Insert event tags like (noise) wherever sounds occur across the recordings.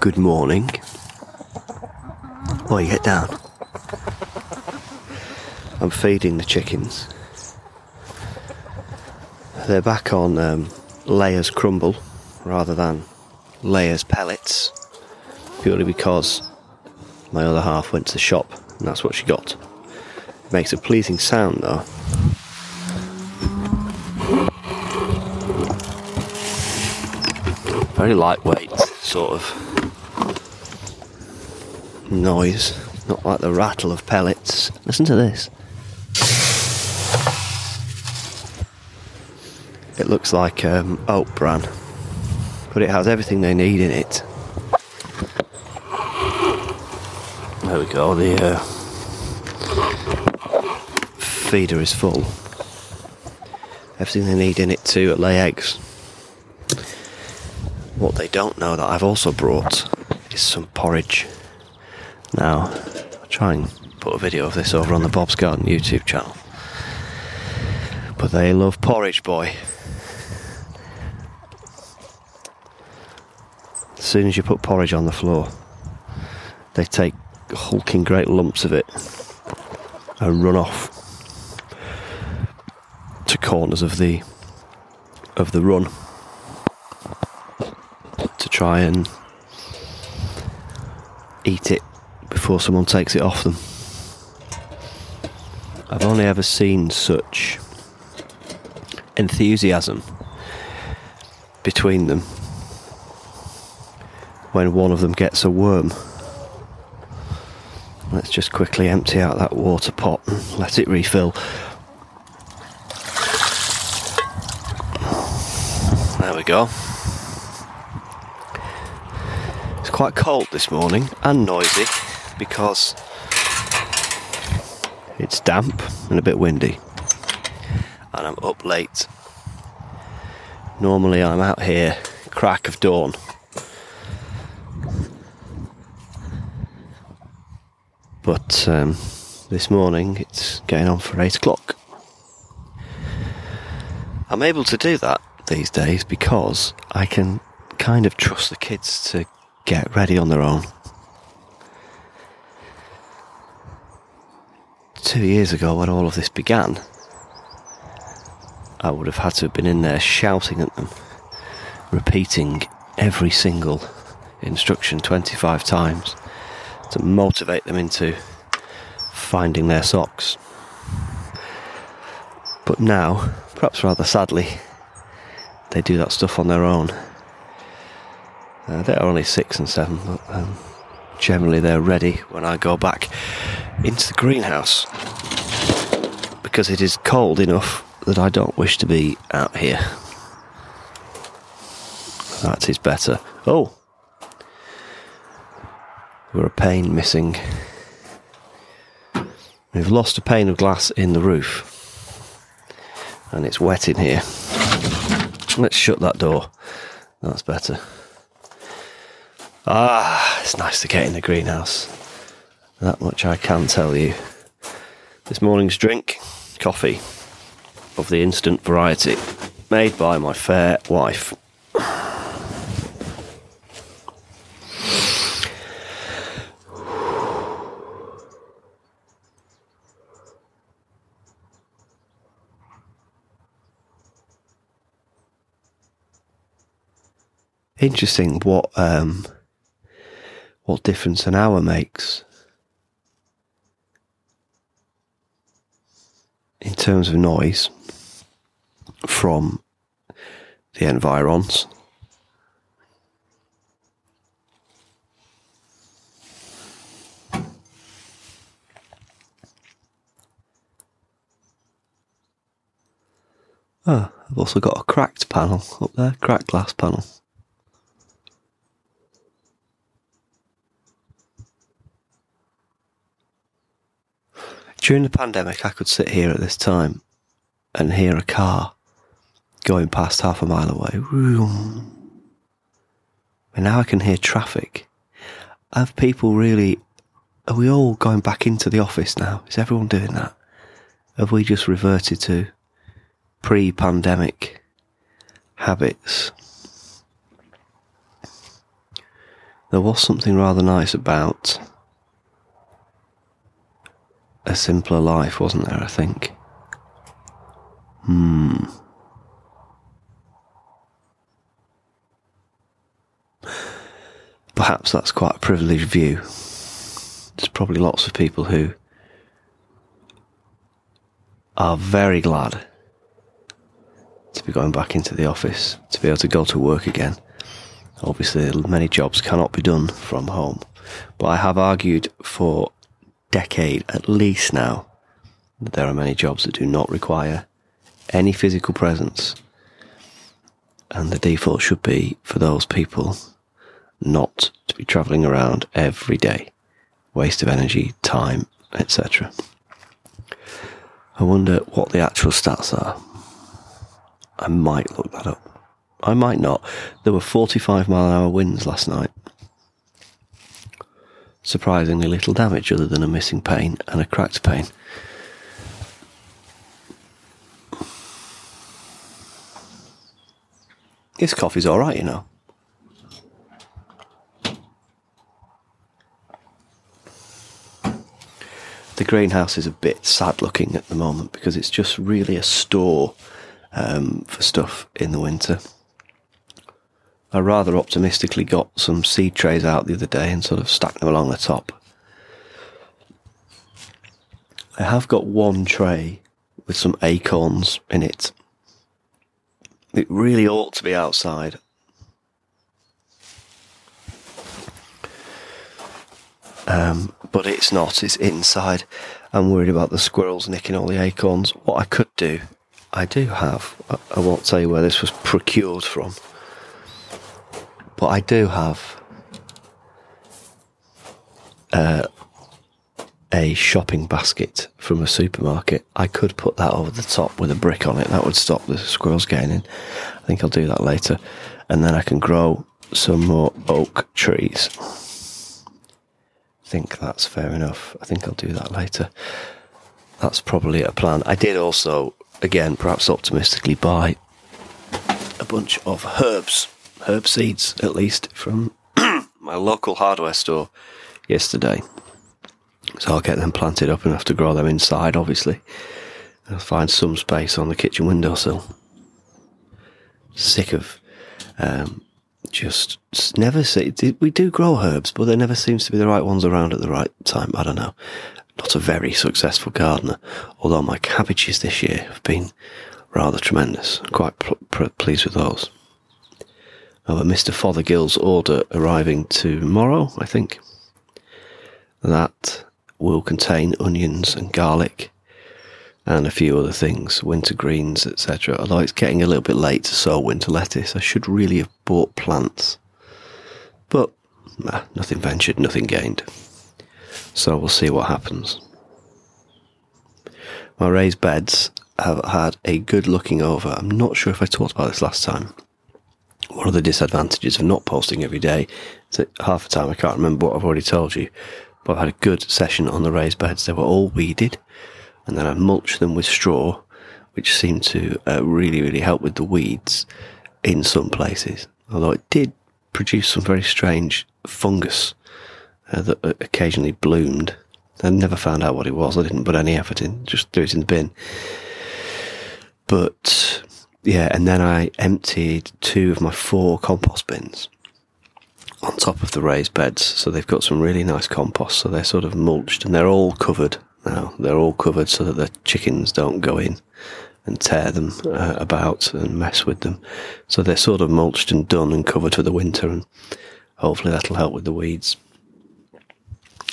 Good morning. Oh, you get down. I'm feeding the chickens. They're back on um, Layers crumble rather than Layers pellets, purely because my other half went to the shop and that's what she got. It makes a pleasing sound though. Very lightweight, sort of noise, not like the rattle of pellets. Listen to this. It looks like um, oat bran, but it has everything they need in it. There we go. The uh, feeder is full. Everything they need in it to lay eggs. What they don't know that I've also brought is some porridge. Now, I'll try and put a video of this over on the Bob's Garden YouTube channel. But they love porridge, boy. As soon as you put porridge on the floor, they take hulking great lumps of it and run off to corners of the of the run to try and eat it before someone takes it off them. I've only ever seen such enthusiasm between them when one of them gets a worm. Let's just quickly empty out that water pot and let it refill. There we go. It's quite cold this morning and noisy because it's damp and a bit windy. And I'm up late. Normally I'm out here crack of dawn. But um, this morning it's getting on for 8 o'clock. I'm able to do that these days because I can kind of trust the kids to get ready on their own. Two years ago, when all of this began, I would have had to have been in there shouting at them, repeating every single instruction 25 times to motivate them into finding their socks. But now, perhaps rather sadly, they do that stuff on their own. Uh, they're only six and seven, but um, generally they're ready when I go back into the greenhouse because it is cold enough that I don't wish to be out here. That is better. Oh, we're a pane missing. We've lost a pane of glass in the roof, and it's wet in here. Let's shut that door. That's better. Ah, it's nice to get in the greenhouse. That much I can tell you. This morning's drink, coffee, of the instant variety, made by my fair wife. Interesting what um, what difference an hour makes in terms of noise from the environs. Ah, I've also got a cracked panel up there, cracked glass panel. During the pandemic, I could sit here at this time and hear a car going past half a mile away. And now I can hear traffic. Have people really are we all going back into the office now? Is everyone doing that? Have we just reverted to pre pandemic habits? There was something rather nice about a simpler life, wasn't there? I think. Hmm. Perhaps that's quite a privileged view. There's probably lots of people who are very glad to be going back into the office, to be able to go to work again. Obviously, many jobs cannot be done from home, but I have argued for decade at least now there are many jobs that do not require any physical presence. And the default should be for those people not to be travelling around every day. Waste of energy, time, etc. I wonder what the actual stats are. I might look that up. I might not. There were 45 mile an hour winds last night. Surprisingly little damage other than a missing pane and a cracked pane. This coffee's alright, you know. The greenhouse is a bit sad looking at the moment because it's just really a store um, for stuff in the winter. I rather optimistically got some seed trays out the other day and sort of stacked them along the top. I have got one tray with some acorns in it it really ought to be outside. Um, but it's not, it's inside. I'm worried about the squirrels nicking all the acorns. What I could do, I do have, I won't tell you where this was procured from, but I do have uh, a shopping basket from a supermarket, I could put that over the top with a brick on it. That would stop the squirrels getting in. I think I'll do that later. And then I can grow some more oak trees. I think that's fair enough. I think I'll do that later. That's probably a plan. I did also, again, perhaps optimistically, buy a bunch of herbs, herb seeds at least, from (clears throat) my local hardware store yesterday. So I'll get them planted up and have to grow them inside, obviously. I'll find some space on the kitchen windowsill. Sick of um, just never see. We do grow herbs, but there never seems to be the right ones around at the right time. I don't know. Not a very successful gardener, although my cabbages this year have been rather tremendous. I'm quite pl- pl- pleased with those. Oh, but Mr. Fothergill's order arriving tomorrow, I think. That will contain onions and garlic and a few other things, winter greens, etc. Although it's getting a little bit late to sow winter lettuce, I should really have bought plants. But nah, nothing ventured, nothing gained. So we'll see what happens. My raised beds have had a good looking over. I'm not sure if I talked about this last time. One of the disadvantages of not posting every day is that half the time I can't remember what I've already told you but I've had a good session on the raised beds. They were all weeded, and then I mulched them with straw, which seemed to uh, really, really help with the weeds in some places. Although it did produce some very strange fungus uh, that uh, occasionally bloomed. I never found out what it was. I didn't put any effort in, just threw it in the bin. But yeah, and then I emptied two of my four compost bins on top of the raised beds. So they've got some really nice compost. So they're sort of mulched and they're all covered now. They're all covered so that the chickens don't go in and tear them uh, about and mess with them. So they're sort of mulched and done and covered for the winter. And hopefully that'll help with the weeds.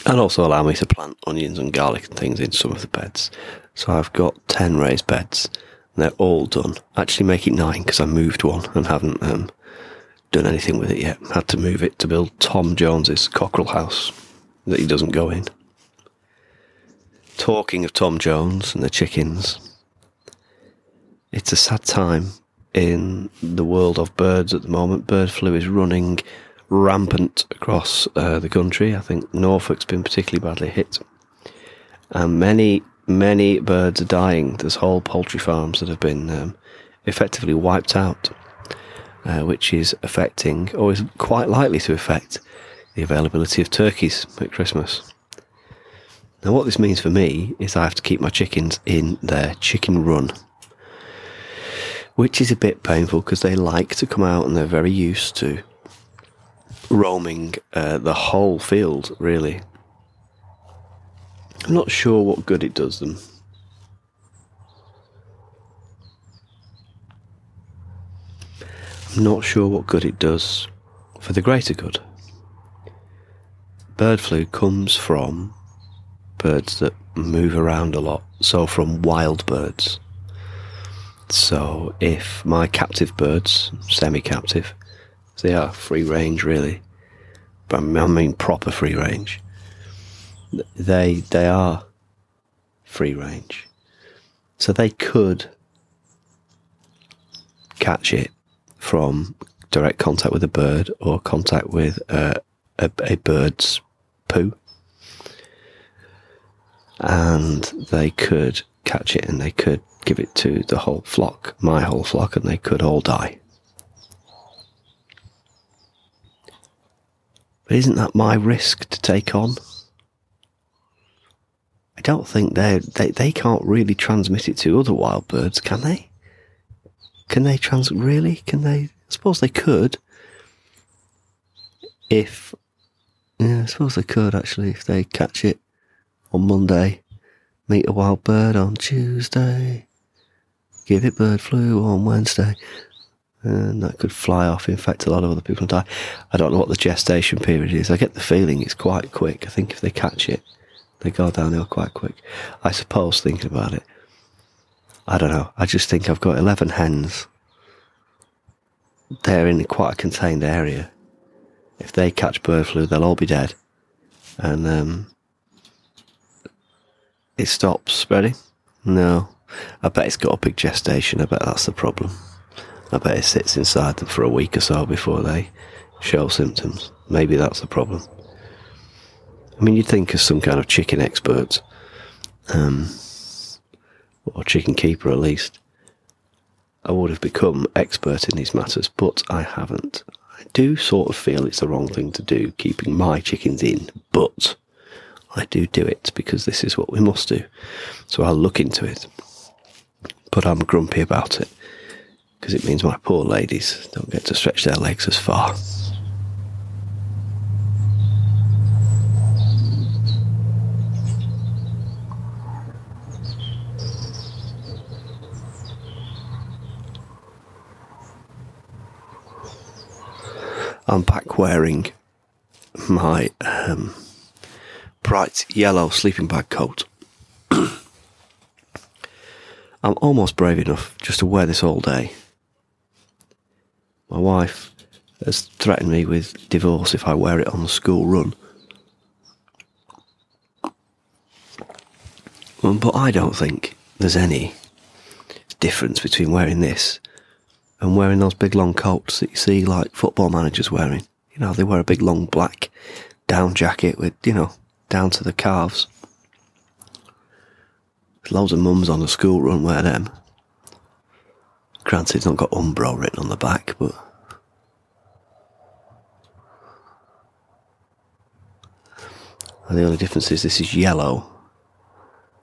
And also allow me to plant onions and garlic and things in some of the beds. So I've got 10 raised beds. They're all done. Actually, make it nine because I moved one and haven't um, done anything with it yet. Had to move it to build Tom Jones's cockerel house that he doesn't go in. Talking of Tom Jones and the chickens, it's a sad time in the world of birds at the moment. Bird flu is running rampant across uh, the country. I think Norfolk's been particularly badly hit. And many, many birds are dying. There's whole poultry farms that have been um, effectively wiped out, uh, which is affecting, or is quite likely to affect, the availability of turkeys at Christmas. Now, what this means for me is I have to keep my chickens in their chicken run, which is a bit painful because they like to come out and they're very used to roaming uh, the whole field, really. I'm not sure what good it does them. I'm not sure what good it does for the greater good. Bird flu comes from birds that move around a lot, so from wild birds. So if my captive birds, semi captive, they are free range really, but I mean proper free range, they, they are free range. So they could catch it from direct contact with a bird or contact with uh, a, a bird's poo and they could catch it and they could give it to the whole flock, my whole flock, and they could all die. But isn't that my risk to take on? I don't think they they they can't really transmit it to other wild birds, can they? Can they trans really? Can they? I suppose they could. If yeah, I suppose they could actually if they catch it on Monday, meet a wild bird on Tuesday, give it bird flu on Wednesday, and that could fly off, infect a lot of other people and die. I don't know what the gestation period is. I get the feeling it's quite quick. I think if they catch it, they go downhill quite quick. I suppose, thinking about it, I don't know. I just think I've got 11 hens. They're in quite a contained area. If they catch bird flu, they'll all be dead. And um, it stops spreading? No. I bet it's got a big gestation. I bet that's the problem. I bet it sits inside them for a week or so before they show symptoms. Maybe that's the problem. I mean, you'd think as some kind of chicken expert, um, or chicken keeper at least, I would have become expert in these matters, but I haven't. I do sort of feel it's the wrong thing to do, keeping my chickens in, but I do do it because this is what we must do. So I'll look into it. But I'm grumpy about it because it means my poor ladies don't get to stretch their legs as far. I'm back wearing my um, bright yellow sleeping bag coat. (clears throat) I'm almost brave enough just to wear this all day. My wife has threatened me with divorce if I wear it on the school run. Um, but I don't think there's any difference between wearing this and wearing those big long coats that you see like football managers wearing. You know, they wear a big long black down jacket with, you know, down to the calves. There's loads of mums on the school run wear them. Granted, it's not got Umbro written on the back, but. And the only difference is this is yellow,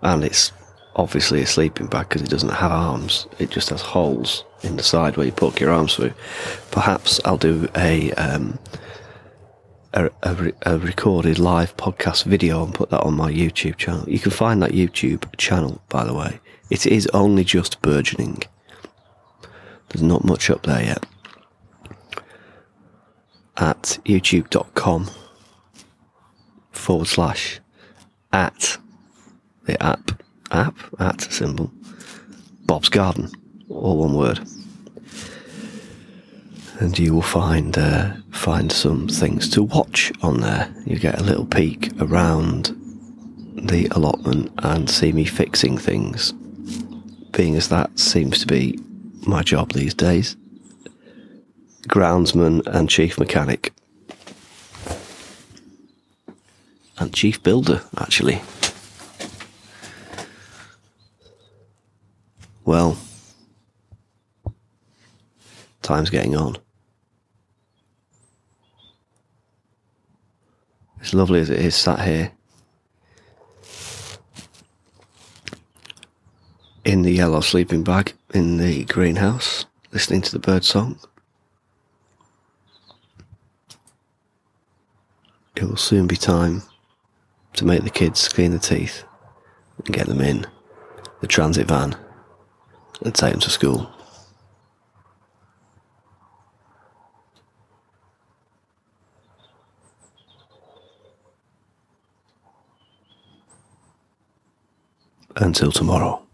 and it's obviously a sleeping bag because it doesn't have arms. It just has holes in the side where you poke your arms through. Perhaps I'll do a um, a, a, a, recorded live podcast video and put that on my YouTube channel. You can find that YouTube channel, by the way. It is only just burgeoning. There's not much up there yet. At youtube.com forward slash at the app, app, at symbol, Bob's Garden, all one word and you will find uh, find some things to watch on there. You get a little peek around the allotment and see me fixing things, being as that seems to be my job these days. Groundsman and chief mechanic. and chief builder, actually. Well, time's getting on. As lovely as it is sat here in the yellow sleeping bag in the greenhouse, listening to the bird song. It will soon be time to make the kids clean the teeth and get them in the transit van and take them to school. Until tomorrow.